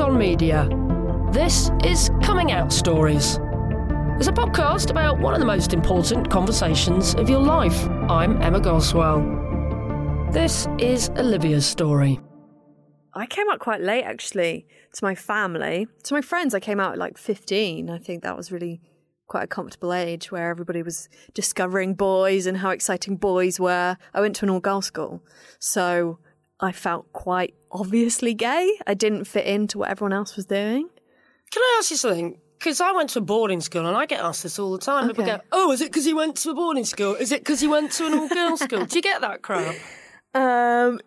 On Media. This is Coming Out Stories. It's a podcast about one of the most important conversations of your life. I'm Emma Goswell. This is Olivia's story. I came out quite late actually to my family. To my friends, I came out at like 15. I think that was really quite a comfortable age where everybody was discovering boys and how exciting boys were. I went to an all girls school. So I felt quite obviously gay. I didn't fit into what everyone else was doing. Can I ask you something? Because I went to a boarding school and I get asked this all the time. People go, Oh, is it because you went to a boarding school? Is it because you went to an all girls school? Do you get that crap? Um,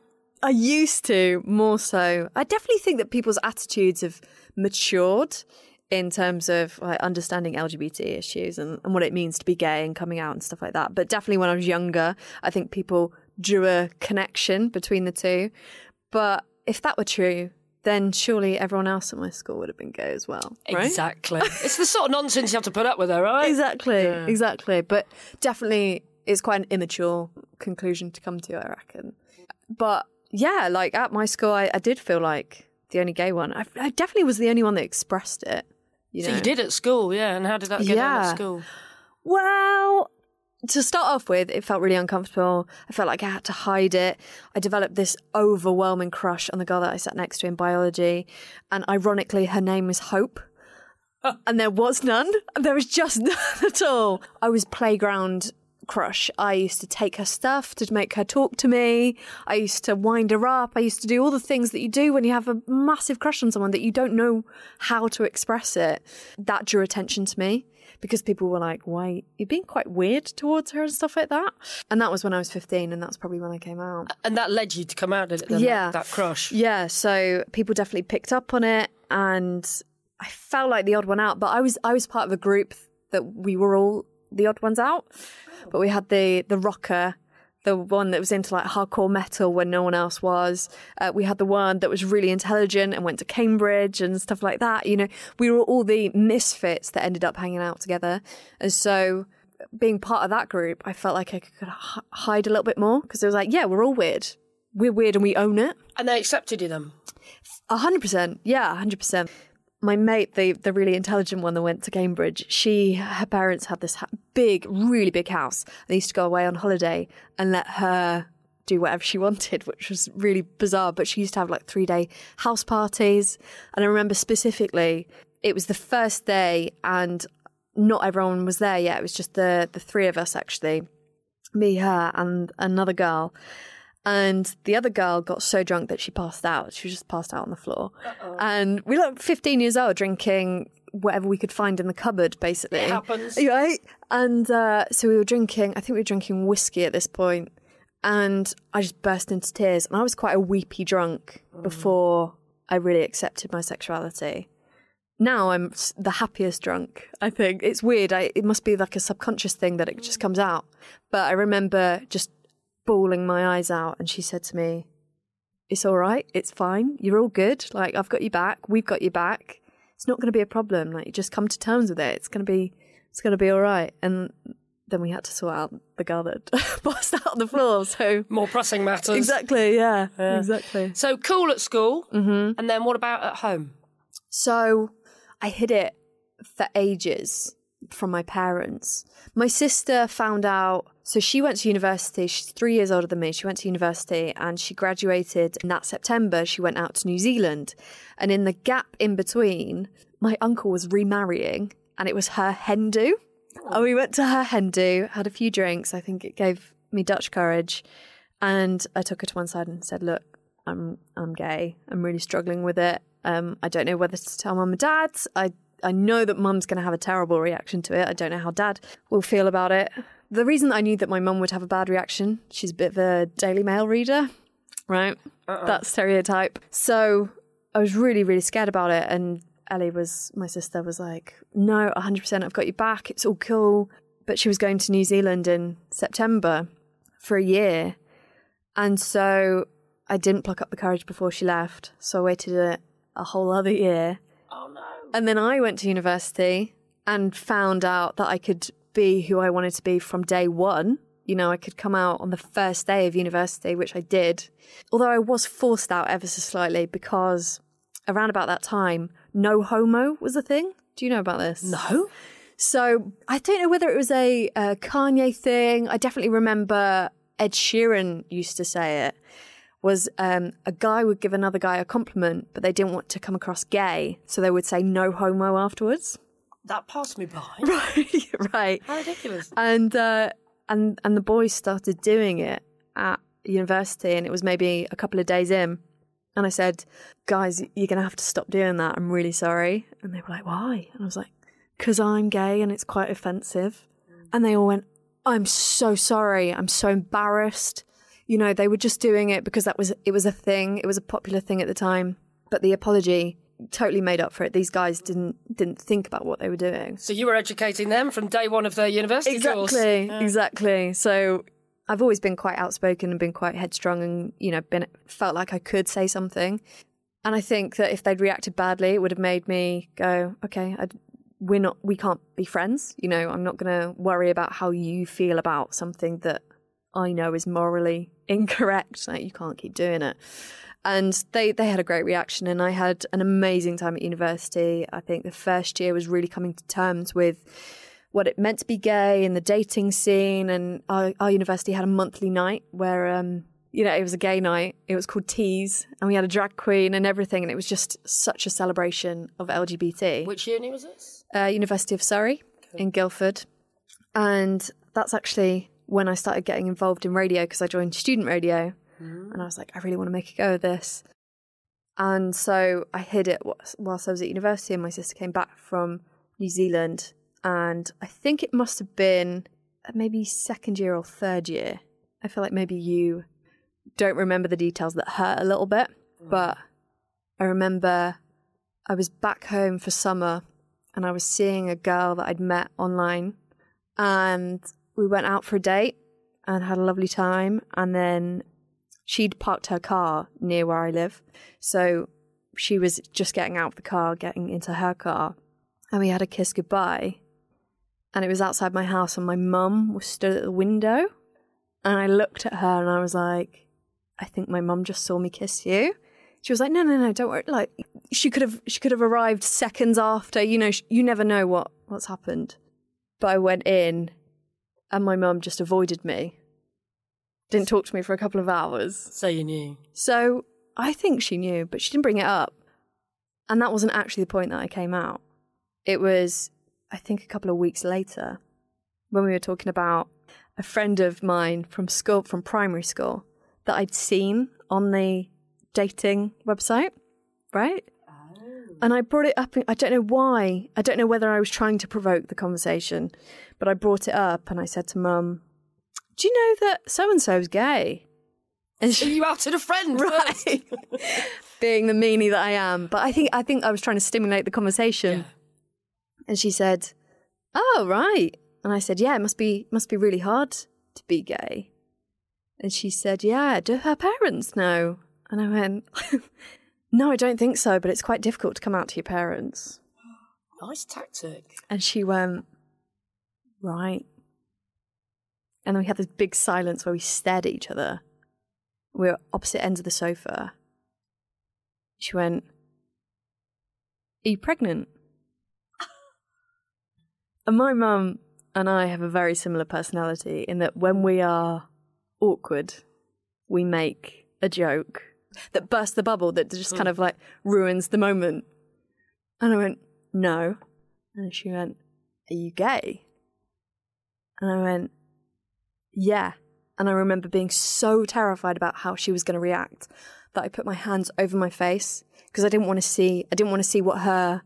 I used to more so. I definitely think that people's attitudes have matured in terms of like understanding LGBT issues and, and what it means to be gay and coming out and stuff like that. But definitely when I was younger, I think people drew a connection between the two. But if that were true, then surely everyone else at my school would have been gay as well, right? Exactly. it's the sort of nonsense you have to put up with, though, right? Exactly, exactly. But definitely, it's quite an immature conclusion to come to, I reckon. But yeah, like at my school, I, I did feel like the only gay one. I, I definitely was the only one that expressed it. You So know? you did at school, yeah. And how did that get on Yeah. at school? Well, to start off with, it felt really uncomfortable. I felt like I had to hide it. I developed this overwhelming crush on the girl that I sat next to in biology. And ironically, her name was Hope. and there was none. There was just none at all. I was playground crush. I used to take her stuff to make her talk to me. I used to wind her up. I used to do all the things that you do when you have a massive crush on someone that you don't know how to express it. That drew attention to me because people were like, why, you're being quite weird towards her and stuff like that. And that was when I was 15 and that's probably when I came out. And that led you to come out, did it? Then, Yeah. That, that crush. Yeah, so people definitely picked up on it and I felt like the odd one out, but I was I was part of a group that we were all the odd ones out. But we had the the rocker, the one that was into like hardcore metal when no one else was. Uh, we had the one that was really intelligent and went to Cambridge and stuff like that. You know, we were all the misfits that ended up hanging out together. And so being part of that group, I felt like I could h- hide a little bit more because it was like, yeah, we're all weird. We're weird and we own it. And they accepted you then? A hundred percent. Yeah, a hundred percent. My mate, the the really intelligent one that went to Cambridge, she her parents had this big, really big house. They used to go away on holiday and let her do whatever she wanted, which was really bizarre. But she used to have like three day house parties, and I remember specifically it was the first day, and not everyone was there yet. It was just the the three of us actually, me, her, and another girl. And the other girl got so drunk that she passed out. She just passed out on the floor. And we were like 15 years old drinking whatever we could find in the cupboard, basically. It happens. Right? And uh, so we were drinking, I think we were drinking whiskey at this point, And I just burst into tears. And I was quite a weepy drunk before I really accepted my sexuality. Now I'm the happiest drunk. I think it's weird. I, it must be like a subconscious thing that it just comes out. But I remember just bawling my eyes out, and she said to me, "It's all right. It's fine. You're all good. Like I've got you back. We've got you back. It's not going to be a problem. Like you just come to terms with it. It's going to be, it's going to be all right." And then we had to sort out the girl that passed out on the floor. So More pressing matters. exactly, yeah, exactly. So cool at school, mm-hmm. and then what about at home? So I hid it for ages from my parents. My sister found out, so she went to university. She's three years older than me. She went to university and she graduated. And that September, she went out to New Zealand. And in the gap in between, my uncle was remarrying and it was her hen do. And we went to her hen do, had a few drinks. I think it gave me Dutch courage. And I took her to one side and said, Look, I'm I'm gay. I'm really struggling with it. Um, I don't know whether to tell mum and dad. I I know that mum's going to have a terrible reaction to it. I don't know how dad will feel about it. The reason I knew that my mum would have a bad reaction, she's a bit of a Daily Mail reader, right? That stereotype. So I was really really scared about it. And Ellie was my sister was like, no, 100%. I've got you back. It's all cool. But she was going to New Zealand in September for a year. And so I didn't pluck up the courage before she left. So I waited a, a whole other year. Oh no. And then I went to university and found out that I could be who I wanted to be from day one. You know, I could come out on the first day of university, which I did. Although I was forced out ever so slightly because around about that time, no homo was a thing. Do you know about this? No. So I don't know whether it was a, a Kanye thing. I definitely remember Ed Sheeran used to say it. Was um, a guy would give another guy a compliment, but they didn't want to come across gay, so they would say no homo afterwards. That passed me by. Right, right. How ridiculous. And uh, and and the boys started doing it at university, and it was maybe a couple of days in. And I said, "Guys, you're gonna have to stop doing that. I'm really sorry." And they were like, "Why?" And I was like, "Cause I'm gay, and it's quite offensive." And they all went, "I'm so sorry. I'm so embarrassed." You know, they were just doing it because that was it was a thing. It was a popular thing at the time. But the apology totally made up for it. These guys didn't didn't think about what they were doing. So you were educating them from day one of their university course. Exactly, exactly. So I've always been quite outspoken and been quite headstrong, and you know, been felt like I could say something. And I think that if they'd reacted badly, it would have made me go, okay, i we're not, we can't be friends. You know, I'm not going to worry about how you feel about something that I know is morally incorrect. Like you can't keep doing it. And they, they had a great reaction, and I had an amazing time at university. I think the first year was really coming to terms with what it meant to be gay and the dating scene. And our, our university had a monthly night where, um, you know, it was a gay night. It was called Tease, and we had a drag queen and everything. And it was just such a celebration of LGBT. Which uni was this? Uh, University of Surrey in Guildford. And that's actually when I started getting involved in radio because I joined student radio. And I was like, I really want to make a go of this. And so I hid it whilst I was at university, and my sister came back from New Zealand. And I think it must have been uh, maybe second year or third year. I feel like maybe you don't remember the details that hurt a little bit, mm. but I remember I was back home for summer and I was seeing a girl that I'd met online and we went out for a date and had a lovely time and then she'd parked her car near where I live. So she was just getting out of the car, getting into her car, and we had a kiss goodbye. And it was outside my house, and my mum was stood at the window. And I looked at her and I was like, I think my mum just saw me kiss you. She was like, No, no, no, don't worry. Like, she could have, she could have arrived seconds after. You know, you never know what what's happened. But I went in, and my mum just avoided me. Didn't talk to me for a couple of hours. So you knew. So I think she knew, but she didn't bring it up. And that wasn't actually the point that I came out. It was, I think, a couple of weeks later when we were talking about a friend of mine from school, from primary school, that I'd seen on the dating website, right? And I brought it up. I don't know why. I don't know whether I was trying to provoke the conversation, but I brought it up and I said to mum, Do you know that so and so's gay? And So you outed a friend right being the meanie that i am but i think i think i was trying to stimulate the conversation and she said oh right and i said yeah it must be must be really hard to be gay and she said yeah do her parents know and i went no i don't think so but it's quite difficult to come out to your parents Nice tactic. and she went right and then we had this big silence where we stared at each other we were opposite ends of the sofa. She went, Are you pregnant? and my mum and I have a very similar personality in that when we are awkward, we make a joke that bursts the bubble, that just kind mm. of like ruins the moment. And I went, No. And she went, Are you gay? And I went, Yeah. And I remember being so terrified about how she was going to react that I put my hands over my face because I didn't want to see I didn't want to see what her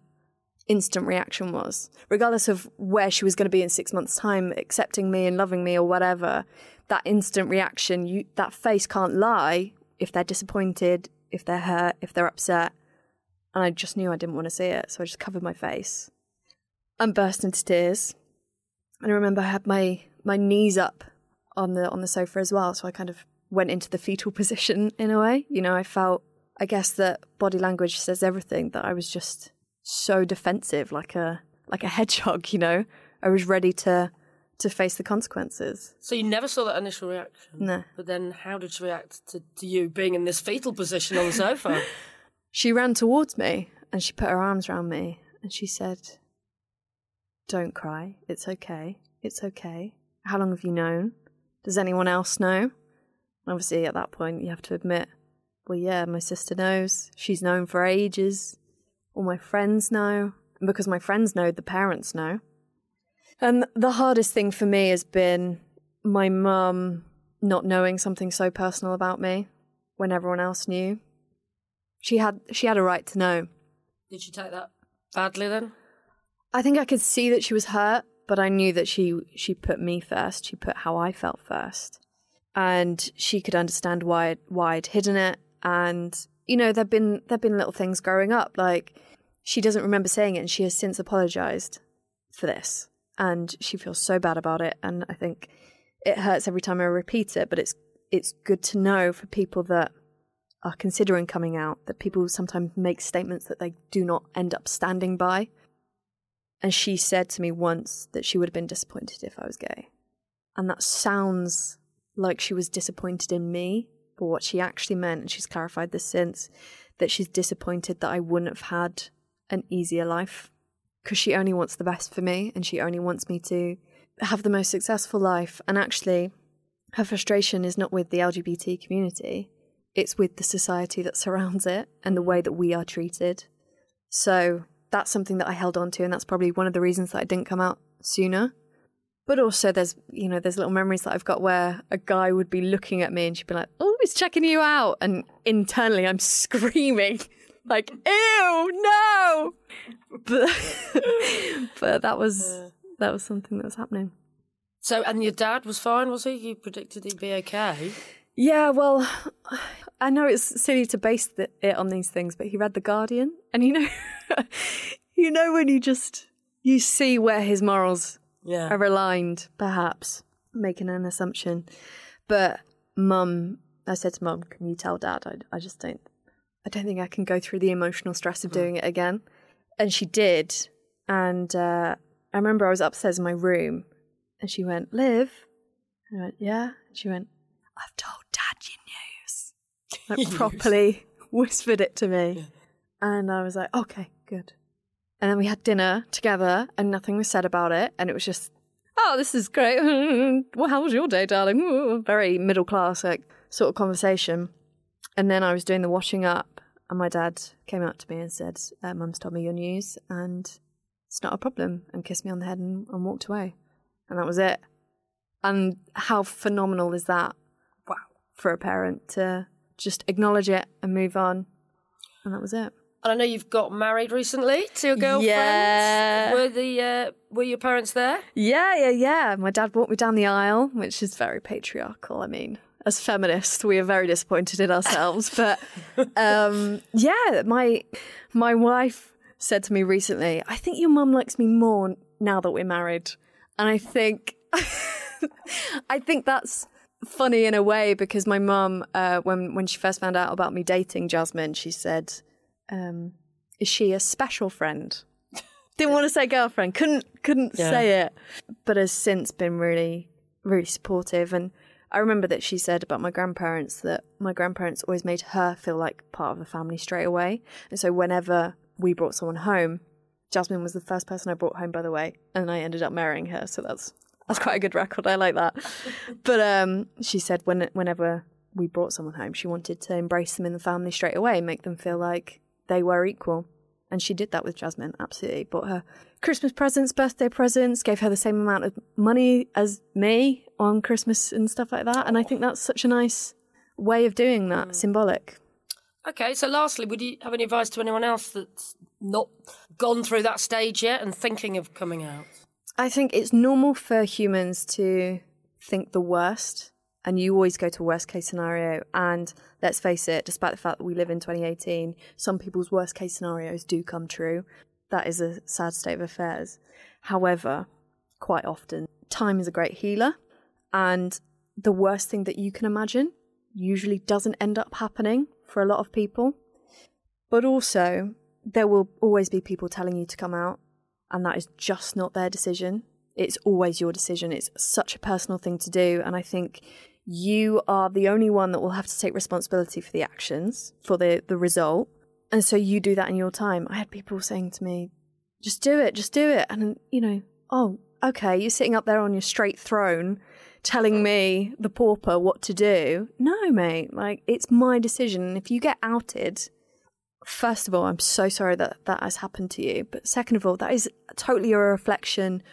instant reaction was. Regardless of where she was going to be in 6 months time accepting me and loving me or whatever, that instant reaction, you that face can't lie if they're disappointed, if they're hurt, if they're upset. And I just knew I didn't want to see it, so I just covered my face and burst into tears. And I remember I had my my knees up on the on the sofa as well, so I kind of went into the fetal position in a way. You know, I felt I guess that body language says everything that I was just so defensive like a like a hedgehog, you know. I was ready to to face the consequences. So you never saw that initial reaction. No. But then how did she react to, to you being in this fetal position on the sofa? she ran towards me and she put her arms around me and she said, Don't cry. It's okay. It's okay. How long have you known? Does anyone else know? Obviously, at that point, you have to admit, well, yeah, my sister knows. She's known for ages. All my friends know. And because my friends know, the parents know. And the hardest thing for me has been my mum not knowing something so personal about me when everyone else knew. She had she had a right to know. Did she take that badly then? I think I could see that she was hurt, but I knew that she she put me first. She put how I felt first, and she could understand why why I'd hidden it. And you know, there've been there've been little things growing up, like she doesn't remember saying it, and she has since apologized for this, and she feels so bad about it. And I think it hurts every time I repeat it, but it's it's good to know for people that are considering coming out that people sometimes make statements that they do not end up standing by. And she said to me once that she would have been disappointed if I was gay. And that sounds like she was disappointed in me, but what she actually meant, and she's clarified this since, that she's disappointed that I wouldn't have had an easier life because she only wants the best for me and she only wants me to have the most successful life. And actually, her frustration is not with the LGBT community, it's with the society that surrounds it and the way that we are treated. So that's something that I held on to, and that's probably one of the reasons that I didn't come out sooner. But also, there's you know, there's little memories that I've got where a guy would be looking at me and she'd be like, "Oh, he's checking you out," and internally I'm screaming like, "Ew, no!" But but that was that was something that was happening. So, and your dad was fine, was he? You predicted he'd be okay. Yeah, well, I know it's silly to base it on these things, but he read The Guardian, and you know, you know when you just you see where his morals Yeah. are aligned, perhaps making an assumption. But mum, I said to mum, "Can you tell dad? I, I just don't, I don't think I can go through the emotional stress of doing it again." And she did, and uh, I remember I was upstairs in my room, and she went, "Liv," and I went, "Yeah." And she went, "I've told dad your news." Like properly whispered it to me, and I was like, "Okay, good." And then we had dinner together, and nothing was said about it. And it was just, oh, this is great. well, how was your day, darling? Very middle class, like sort of conversation. And then I was doing the washing up, and my dad came up to me and said, uh, "Mum's told me your news, and it's not a problem," and kissed me on the head and, and walked away. And that was it. And how phenomenal is that? Wow. For a parent to just acknowledge it and move on. And that was it. And I know you've got married recently to your girlfriend. Yeah. Were the uh, were your parents there? Yeah, yeah, yeah. My dad walked me down the aisle, which is very patriarchal. I mean, as feminists, we are very disappointed in ourselves. but um, yeah, my my wife said to me recently, "I think your mum likes me more now that we're married," and I think I think that's funny in a way because my mum, uh, when when she first found out about me dating Jasmine, she said, um, "Is she a special friend?" Didn't want to say girlfriend, couldn't couldn't Yeah. say it, but has since been really really supportive. And I remember that she said about my grandparents that my grandparents always made her feel like part of the family straight away. And so whenever we brought someone home, Jasmine was the first person I brought home, by the way, and I ended up marrying her. So that's that's quite a good record. I like that. but um, she said when whenever we brought someone home, she wanted to embrace them in the family straight away make them feel like they were equal. And she did that with Jasmine, absolutely. Bought her Christmas presents, birthday presents, gave her the same amount of money as me on Christmas and stuff like that. And I think that's such a nice way of doing that, mm. symbolic. Okay, so lastly, would you have any advice to anyone else that's not gone through that stage yet and thinking of coming out? I think it's normal for humans to think the worst, and you always go to worst case scenario. And let's face it, despite the fact that we live in 2018, some people's worst case scenarios do come true. That is a sad state of affairs. However, quite often, time is a great healer, and the worst thing that you can imagine usually doesn't end up happening for a lot of people. But also, there will always be people telling you to come out, and that is just not their decision. It's always your decision. It's such a personal thing to do. And I think you are the only one that will have to take responsibility for the actions, for the, the result. And so you do that in your time. I had people saying to me, just do it, just do it. And, you know, oh, okay, you're sitting up there on your straight throne telling me, the pauper, what to do. No, mate, like, it's my decision. If you get outed, first of all, I'm so sorry that that has happened to you. But second of all, that is totally a reflection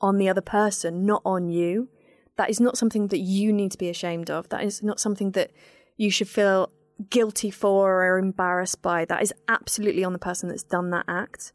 on the other person, not on you. That is not something that you need to be ashamed of. That is not something that you should feel guilty for or embarrassed by. That is absolutely on the person that's done that act.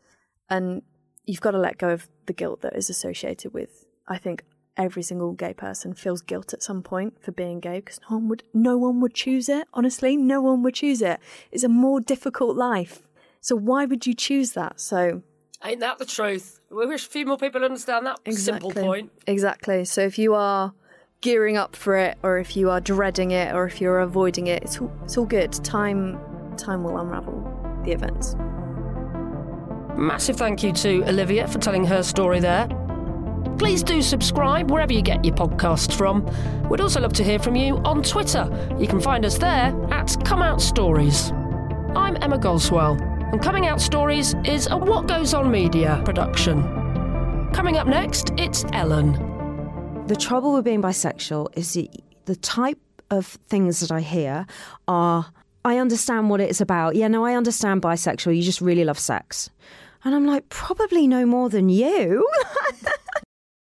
And you've got to let go of the guilt that is associated with, I think, every single gay person feels guilt at some point for being gay because no one would no one would choose it. Honestly no one would choose it. It's a more difficult life. So why would you choose that? So ain't that the truth? We wish a few more people understand that exactly, simple point. Exactly. So if you are gearing up for it or if you are dreading it or if you're avoiding it it's all, it's all good. Time time will unravel the events massive thank you to olivia for telling her story there Please do subscribe wherever you get your podcasts from. We'd also love to hear from you on Twitter. You can find us there at Come Out Stories. I'm Emma Goswell, and Coming Out Stories is a What Goes On Media production. Coming up next, it's Ellen. The trouble with being bisexual is the, the type of things that I hear are I understand what it's about. Yeah, no, I understand bisexual. You just really love sex. And I'm like, probably no more than you.